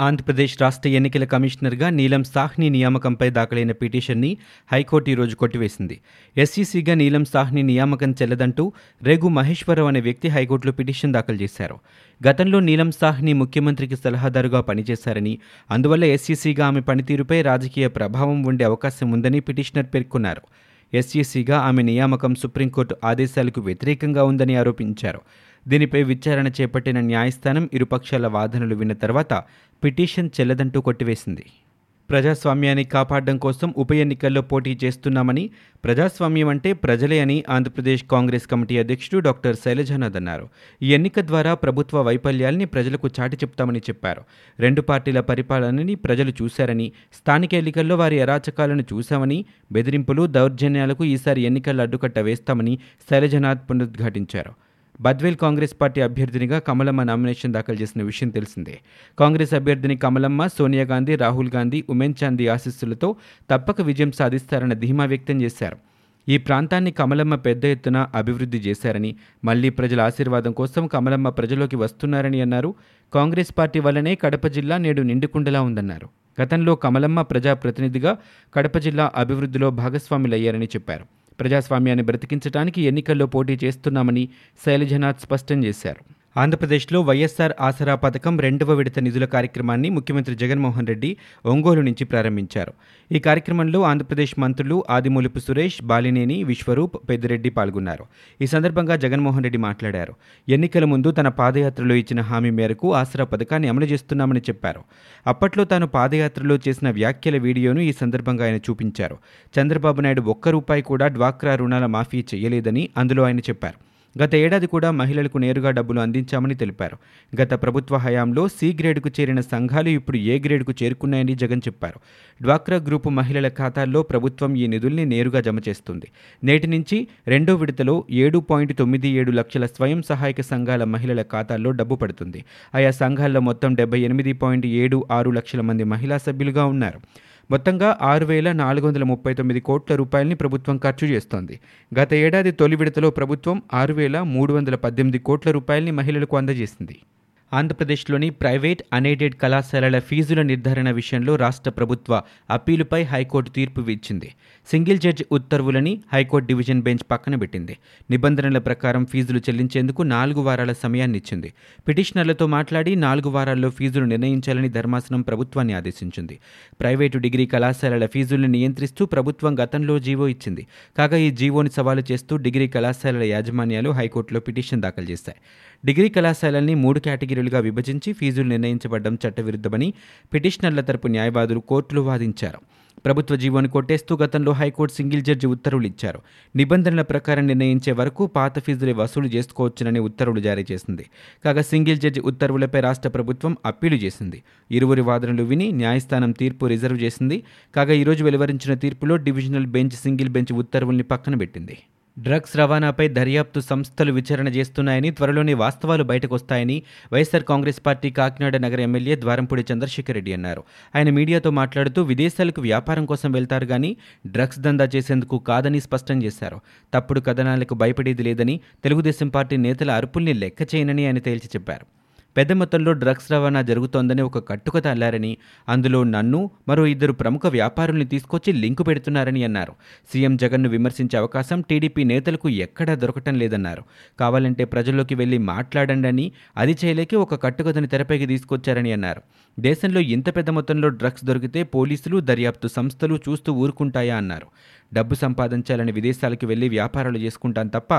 ఆంధ్రప్రదేశ్ రాష్ట్ర ఎన్నికల కమిషనర్గా నీలం సాహ్ని నియామకంపై దాఖలైన పిటిషన్ని హైకోర్టు ఈరోజు కొట్టివేసింది. ఎస్సీసీగా నీలం సాహ్ని నియామకం చెల్లదంటూ రేగు మహేశ్వరరావు అనే వ్యక్తి హైకోర్టులో పిటిషన్ దాఖలు చేశారు. గతంలో నీలం సాహ్ని ముఖ్యమంత్రికి సలహాదారుగా పనిచేశారని అందువల్ల ఎస్సీసీగా ఆమె పనితీరుపై రాజకీయ ప్రభావం ఉండే అవకాశం ఉందని పిటిషనర్ పేర్కొన్నారు. ఎస్ఈసీగా ఆమె నియామకం సుప్రీంకోర్టు ఆదేశాలకు వ్యతిరేకంగా ఉందని ఆరోపించారు. దీనిపై విచారణ చేపట్టిన న్యాయస్థానం ఇరుపక్షాల వాదనలు విన్న తర్వాత పిటిషన్ చెల్లదంటూ కొట్టివేసింది. ప్రజాస్వామ్యాన్ని కాపాడడం కోసం ఉప ఎన్నికల్లో పోటీ చేస్తున్నామని ప్రజాస్వామ్యం అంటే ప్రజలే అని ఆంధ్రప్రదేశ్ కాంగ్రెస్ కమిటీ అధ్యక్షుడు డాక్టర్ శైలజానాథ్ అన్నారు. ఈ ఎన్నిక ద్వారా ప్రభుత్వ వైఫల్యాల్ని ప్రజలకు చాటి చెప్తామని చెప్పారు. రెండు పార్టీల పరిపాలనని ప్రజలు చూశారని స్థానిక ఎన్నికల్లో వారి అరాచకాలను చూశామని బెదిరింపులు దౌర్జన్యాలకు ఈసారి ఎన్నికల్లో అడ్డుకట్ట వేస్తామని శైలజనాథ్ పునరుద్ఘాటించారు. బద్వేల్ కాంగ్రెస్ పార్టీ అభ్యర్థినిగా కమలమ్మ నామినేషన్ దాఖలు చేసిన విషయం తెలిసిందే. కాంగ్రెస్ అభ్యర్థిని కమలమ్మ సోనియా గాంధీ రాహుల్ గాంధీ ఉమెన్ చాందీ ఆశీస్సులతో తప్పక విజయం సాధిస్తారన్న ధీమా వ్యక్తం చేశారు. ఈ ప్రాంతాన్ని కమలమ్మ పెద్ద ఎత్తున అభివృద్ధి చేశారని మళ్ళీ ప్రజల ఆశీర్వాదం కోసం కమలమ్మ ప్రజలోకి వస్తున్నారని అన్నారు. కాంగ్రెస్ పార్టీ వల్లనే కడప జిల్లా నేడు నిండుకుండలా ఉందన్నారు. గతంలో కమలమ్మ ప్రజాప్రతినిధిగా కడప జిల్లా అభివృద్ధిలో భాగస్వాములయ్యారని చెప్పారు. ప్రజాస్వామ్యాన్ని బ్రతికించడానికి ఎన్నికల్లో పోటీ చేస్తున్నామని శైలజనాథ్ స్పష్టం చేశారు. ఆంధ్రప్రదేశ్లో వైఎస్సార్ ఆసరా పథకం రెండవ విడత నిధుల కార్యక్రమాన్ని ముఖ్యమంత్రి జగన్మోహన్ రెడ్డి ఒంగోలు నుంచి ప్రారంభించారు. ఈ కార్యక్రమంలో ఆంధ్రప్రదేశ్ మంత్రులు ఆదిమూలపు సురేష్ బాలినేని విశ్వరూప్ పెద్దిరెడ్డి పాల్గొన్నారు. ఈ సందర్భంగా జగన్మోహన్ రెడ్డి మాట్లాడారు. ఎన్నికల ముందు తన పాదయాత్రలో ఇచ్చిన హామీ మేరకు ఆసరా పథకాన్ని అమలు చేస్తున్నామని చెప్పారు. అప్పట్లో తాను పాదయాత్రలో చేసిన వ్యాఖ్యల వీడియోను ఈ సందర్భంగా ఆయన చూపించారు. చంద్రబాబు నాయుడు ఒక్క రూపాయి కూడా డ్వాక్రా రుణాల మాఫీ చేయలేదని అందులో ఆయన చెప్పారు. గత ఏడాది కూడా మహిళలకు నేరుగా డబ్బులు అందించామని తెలిపారు. గత ప్రభుత్వ హయాంలో సి గ్రేడ్కు చేరిన సంఘాలు ఇప్పుడు ఏ గ్రేడ్కు చేరుకున్నాయని జగన్ చెప్పారు. డ్వాక్రా గ్రూపు మహిళల ఖాతాల్లో ప్రభుత్వం ఈ నిధుల్ని నేరుగా జమ చేస్తుంది. నేటి నుంచి రెండో విడతలో ఏడు పాయింట్ తొమ్మిది ఏడు లక్షల స్వయం సహాయక సంఘాల మహిళల ఖాతాల్లో డబ్బు పడుతుంది. ఆయా సంఘాల్లో మొత్తం డెబ్బై ఎనిమిది పాయింట్ ఏడు ఆరు లక్షల మంది మహిళా సభ్యులుగా ఉన్నారు. మొత్తంగా ఆరు వేల నాలుగు వందల ముప్పై తొమ్మిది కోట్ల రూపాయలని ప్రభుత్వం ఖర్చు చేస్తోంది. గత ఏడాది తొలి విడతలో ప్రభుత్వం ఆరు వేల మూడు వందల పద్దెనిమిది కోట్ల రూపాయలని మహిళలకు అందజేసింది. ఆంధ్రప్రదేశ్లోని ప్రైవేట్ అన్ఎయిడెడ్ కళాశాలల ఫీజుల నిర్ధారణ విషయంలో రాష్ట్ర ప్రభుత్వ అప్పీలుపై హైకోర్టు తీర్పు ఇచ్చింది సింగిల్ జడ్జి ఉత్తర్వులని హైకోర్టు డివిజన్ బెంచ్ పక్కన పెట్టింది. నిబంధనల ప్రకారం ఫీజులు చెల్లించేందుకు నాలుగు వారాల సమయాన్ని ఇచ్చింది. పిటిషనర్లతో మాట్లాడి నాలుగు వారాల్లో ఫీజులు నిర్ణయించాలని ధర్మాసనం ప్రభుత్వాన్ని ఆదేశించింది. ప్రైవేటు డిగ్రీ కళాశాలల ఫీజులను నియంత్రిస్తూ ప్రభుత్వం గతంలో జీవో ఇచ్చింది. కాగా ఈ జీవోని సవాలు చేస్తూ డిగ్రీ కళాశాలల యాజమాన్యాలు హైకోర్టులో పిటిషన్ దాఖలు చేశాయి. డిగ్రీ కళాశాలల్ని మూడు కేటగిరీ కేటగిరీలుగా విభజించి ఫీజులు నిర్ణయించబడ్డం చట్టవిరుద్ధమని పిటిషనర్ల తరపు న్యాయవాదులు కోర్టులో వాదించారు. ప్రభుత్వ జీవోను కొట్టేస్తూ గతంలో హైకోర్టు సింగిల్ జడ్జి ఉత్తర్వులు ఇచ్చారు. నిబంధనల ప్రకారం నిర్ణయించే వరకు పాత ఫీజులే వసూలు చేసుకోవచ్చునని ఉత్తర్వులు జారీ చేసింది. కాగా సింగిల్ జడ్జి ఉత్తర్వులపై రాష్ట్ర ప్రభుత్వం అప్పీలు చేసింది. ఇరువురి వాదనలు విని న్యాయస్థానం తీర్పు రిజర్వ్ చేసింది. కాగా ఈరోజు వెలువరించిన తీర్పులో డివిజనల్ బెంచ్ సింగిల్ బెంచ్ ఉత్తర్వుల్ని పక్కన పెట్టింది. డ్రగ్స్ రవాణాపై దర్యాప్తు సంస్థలు విచారణ చేస్తున్నాయని త్వరలోనే వాస్తవాలు బయటకొస్తాయని వైఎస్ఆర్ కాంగ్రెస్ పార్టీ కాకినాడ నగర ఎమ్మెల్యే ద్వారంపూడి చంద్రశేఖర్ రెడ్డి అన్నారు. ఆయన మీడియాతో మాట్లాడుతూ విదేశాలకు వ్యాపారం కోసం వెళ్తారు కానీ డ్రగ్స్ దందా చేసేందుకు కాదని స్పష్టం చేశారు. తప్పుడు కథనాలకు భయపడేది లేదని తెలుగుదేశం పార్టీ నేతల అరుపుల్ని లెక్క చేయనని ఆయన తేల్చి చెప్పారు. పెద్ద మొత్తంలో డ్రగ్స్ రవాణా జరుగుతోందని ఒక కట్టుకత అల్లారని అందులో నన్ను మరో ఇద్దరు ప్రముఖ వ్యాపారుల్ని తీసుకొచ్చి లింకు పెడుతున్నారని అన్నారు. సీఎం జగన్ను విమర్శించే అవకాశం టీడీపీ నేతలకు ఎక్కడా దొరకటం లేదన్నారు. కావాలంటే ప్రజల్లోకి వెళ్ళి మాట్లాడండి అని అది చేయలేక ఒక కట్టుకథని తెరపైకి తీసుకొచ్చారని అన్నారు. దేశంలో ఇంత పెద్ద మొత్తంలో డ్రగ్స్ దొరికితే పోలీసులు దర్యాప్తు సంస్థలు చూస్తూ ఊరుకుంటాయా అన్నారు. డబ్బు సంపాదించాలని విదేశాలకు వెళ్ళి వ్యాపారాలు చేసుకుంటాం తప్ప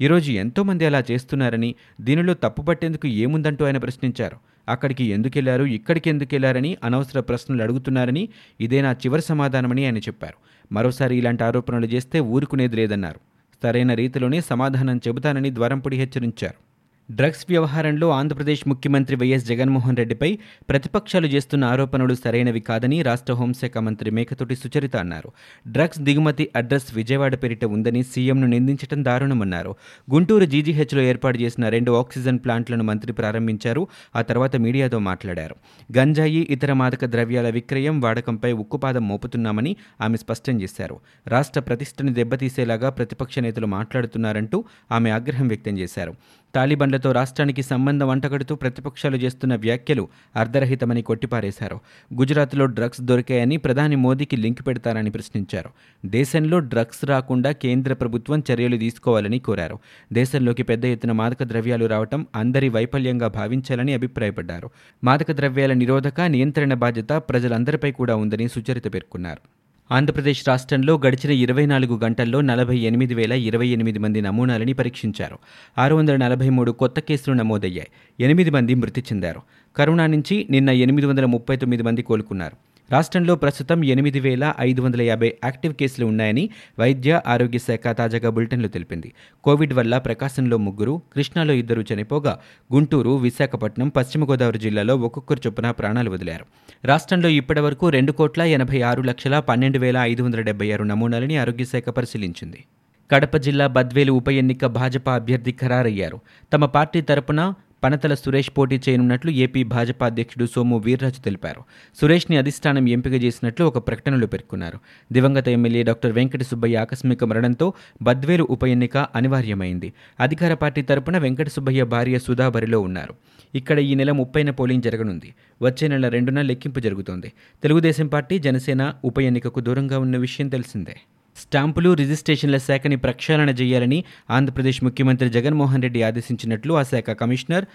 ఈరోజు ఎంతోమంది అలా చేస్తున్నారని దీనిలో తప్పుపట్టేందుకు ఏముందంటూ ఆయన ప్రశ్నించారు. అక్కడికి ఎందుకెళ్ళారు ఇక్కడికి ఎందుకెళ్ళారని అనవసర ప్రశ్నలు అడుగుతున్నారని ఇదే నా చివరి సమాధానమని ఆయన చెప్పారు. మరోసారి ఇలాంటి ఆరోపణలు చేస్తే ఊరుకునేది లేదన్నారు. సరైన రీతిలోనే సమాధానం చెబుతానని ద్వారంపుడి హెచ్చరించారు. డ్రగ్స్ వ్యవహారంలో ఆంధ్రప్రదేశ్ ముఖ్యమంత్రి వైఎస్ జగన్మోహన్ రెడ్డిపై ప్రతిపక్షాలు చేస్తున్న ఆరోపణలు సరైనవి కాదని రాష్ట్ర హోంశాఖ మంత్రి మేకతోటి సుచరిత అన్నారు. డ్రగ్స్ దిగుమతి అడ్రస్ విజయవాడ పేరిట ఉందని సీఎంను నిందించడం దారుణమన్నారు. గుంటూరు జీజీహెచ్లో ఏర్పాటు చేసిన రెండు ఆక్సిజన్ ప్లాంట్లను మంత్రి ప్రారంభించారు. ఆ తర్వాత మీడియాతో మాట్లాడారు. గంజాయి ఇతర మాదక ద్రవ్యాల విక్రయం వాడకంపై ఉక్కుపాదం మోపుతున్నామని ఆమె స్పష్టం చేశారు. రాష్ట్ర ప్రతిష్టని దెబ్బతీసేలాగా ప్రతిపక్ష నేతలు మాట్లాడుతున్నారంటూ ఆమె ఆగ్రహం వ్యక్తం చేశారు. తాలిబన్లతో రాష్ట్రానికి సంబంధం అంటగడుతూ ప్రతిపక్షాలు చేస్తున్న వ్యాఖ్యలు అర్ధరహితమని కొట్టిపారేశారు. గుజరాత్లో డ్రగ్స్ దొరికాయని ప్రధాని మోదీకి లింక్ పెడతారని ప్రశ్నించారు. దేశంలో డ్రగ్స్ రాకుండా కేంద్ర ప్రభుత్వం చర్యలు తీసుకోవాలని కోరారు. దేశంలోకి పెద్ద ఎత్తున మాదక ద్రవ్యాలు రావటం అందరి వైఫల్యంగా భావించాలని అభిప్రాయపడ్డారు. మాదక ద్రవ్యాల నిరోధక నియంత్రణ బాధ్యత ప్రజలందరిపై కూడా ఉందని సుచరిత పేర్కొన్నారు. ఆంధ్రప్రదేశ్ రాష్ట్రంలో గడిచిన ఇరవై నాలుగు గంటల్లో నలభై ఎనిమిది వేల ఇరవై ఎనిమిది మంది నమూనాలని పరీక్షించారు. ఆరు వందల నలభై మూడు కొత్త కేసులు నమోదయ్యాయి. ఎనిమిది మంది మృతి చెందారు. కరోనా నుంచి నిన్న ఎనిమిది వందల ముప్పై తొమ్మిది మంది కోలుకున్నారు. రాష్ట్రంలో ప్రస్తుతం ఎనిమిది వేల ఐదు వందల యాభై యాక్టివ్ కేసులు ఉన్నాయని వైద్య ఆరోగ్య శాఖ తాజాగా బులెటిన్లో తెలిపింది. కోవిడ్ వల్ల ప్రకాశంలో ముగ్గురు కృష్ణాలో ఇద్దరు చనిపోగా గుంటూరు విశాఖపట్నం పశ్చిమ గోదావరి జిల్లాలో ఒక్కొక్కరు చొప్పున ప్రాణాలు వదిలారు. రాష్ట్రంలో ఇప్పటివరకు రెండు కోట్ల ఎనభై ఆరు లక్షల పన్నెండు వేల ఐదు వందల డెబ్బై ఆరు నమూనాలని ఆరోగ్య శాఖ పరిశీలించింది. కడప జిల్లా బద్వేలు ఉప ఎన్నిక భాజపా అభ్యర్థి ఖరారయ్యారు. తమ పార్టీ తరపున పనతల సురేష్ పోటీ చేయనున్నట్లు ఏపీ భాజపా అధ్యక్షుడు సోము వీర్రాజు తెలిపారు. సురేష్ని అధిష్టానం ఎంపిక చేసినట్లు ఒక ప్రకటనలో పేర్కొన్నారు. దివంగత ఎమ్మెల్యే డాక్టర్ వెంకట సుబ్బయ్య ఆకస్మిక మరణంతో బద్వేలు ఉప ఎన్నిక అనివార్యమైంది. అధికార పార్టీ తరపున వెంకట సుబ్బయ్య భార్య సుధా బరిలో ఉన్నారు. ఇక్కడ ఈ నెల ముప్పైన పోలింగ్ జరగనుంది. వచ్చే నెల రెండున లెక్కింపు జరుగుతోంది. తెలుగుదేశం పార్టీ జనసేన ఉప ఎన్నికకు దూరంగా ఉన్న విషయం తెలిసిందే. స్టాంపులు రిజిస్ట్రేషన్ల శాఖని ప్రక్షాళన చేయాలని ఆంధ్రప్రదేశ్ ముఖ్యమంత్రి జగన్మోహన్ రెడ్డి ఆదేశించినట్లు ఆ శాఖ కమిషనర్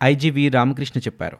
ఐజీవి రామకృష్ణ చెప్పారు.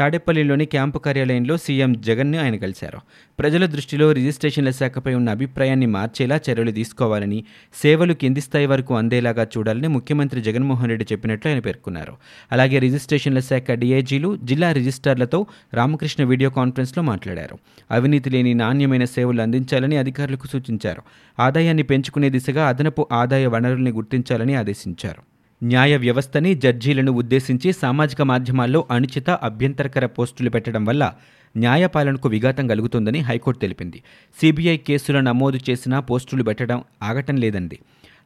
తాడేపల్లిలోని క్యాంపు కార్యాలయంలో సీఎం జగన్ను ఆయన కలిశారు. ప్రజల దృష్టిలో రిజిస్ట్రేషన్ల శాఖపై ఉన్న అభిప్రాయాన్ని మార్చేలా చర్యలు తీసుకోవాలని సేవలు కింది స్థాయి వరకు అందేలాగా చూడాలని ముఖ్యమంత్రి జగన్మోహన్ రెడ్డి చెప్పినట్లు ఆయన పేర్కొన్నారు. అలాగే రిజిస్ట్రేషన్ల శాఖ డీఐజీలు జిల్లా రిజిస్టార్లతో రామకృష్ణ వీడియో కాన్ఫరెన్స్లో మాట్లాడారు. అవినీతి లేని నాణ్యమైన సేవలు అందించాలని అధికారులకు సూచించారు. ఆదాయాన్ని పెంచుకునే దిశగా అదనపు ఆదాయ వనరుల్ని గుర్తించాలని ఆదేశించారు. న్యాయ వ్యవస్థని జడ్జీలను ఉద్దేశించి సామాజిక మాధ్యమాల్లో అనుచిత అభ్యంతరకర పోస్టులు పెట్టడం వల్ల న్యాయపాలనకు విఘాతం కలుగుతుందని హైకోర్టు తెలిపింది. సిబిఐ కేసుల నమోదు చేసినా పోస్టులు పెట్టడం ఆగటం లేదండి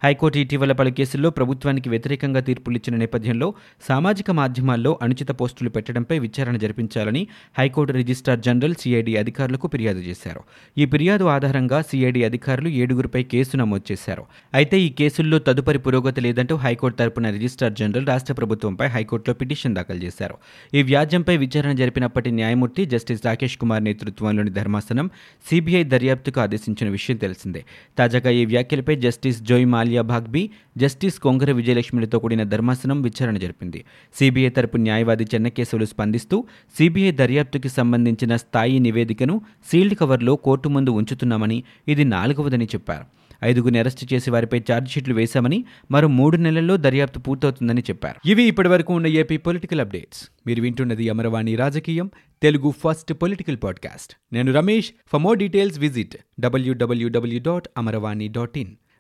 హైకోర్టు ఇటీవల పలు కేసుల్లో ప్రభుత్వానికి వ్యతిరేకంగా తీర్పులిచ్చిన నేపథ్యంలో సామాజిక మాధ్యమాల్లో అనుచిత పోస్టులు పెట్టడంపై విచారణ జరిపించాలని హైకోర్టు రిజిస్ట్రార్ జనరల్ సిఐడి అధికారులకు ఫిర్యాదు చేశారు. ఈ ఫిర్యాదు ఆధారంగా సిఐడి అధికారులు ఏడుగురిపై కేసు నమోదు చేశారు. అయితే ఈ కేసుల్లో తదుపరి పురోగతి లేదంటూ హైకోర్టు తరపున రిజిస్ట్రార్ జనరల్ రాష్ట్ర ప్రభుత్వంపై హైకోర్టులో పిటిషన్ దాఖలు చేశారు. ఈ వ్యాజ్యంపై విచారణ జరిపినప్పటి న్యాయమూర్తి జస్టిస్ రాకేష్ కుమార్ నేతృత్వంలోని ధర్మాసనం సిబిఐ దర్యాప్తుకు ఆదేశించిన విషయం తెలిసిందే. తాజాగా ఈ వ్యాఖ్యలపై జస్టిస్ జోయ్ ఆలియా భాగ్బీ జస్టిస్ కొంగర విజయలక్ష్మిలతో కూడిన ధర్మాసనం విచారణ జరిపింది. సిబిఐ తరపు న్యాయవాది చెన్నకేశవులు స్పందిస్తూ సిబిఐ దర్యాప్తుకి సంబంధించిన స్థాయి నివేదికను సీల్డ్ కవర్లో కోర్టు ముందు ఉంచుతున్నామని ఇది నాలుగవదని చెప్పారు. ఐదుగురిని అరెస్టు చేసి వారిపై ఛార్జ్షీట్లు వేశామని మరో మూడు నెలల్లో దర్యాప్తు పూర్తవుతుందని చెప్పారు. ఇవి ఇప్పటివరకు ఉన్న ఏపీ పొలిటికల్ అప్డేట్స్. మీరు వింటున్నది అమరవాణి రాజకీయం తెలుగు ఫస్ట్ పొలిటికల్ పాడ్కాస్ట్. నేను Ramesh. For more details visit WWW dot Amaravani dot in.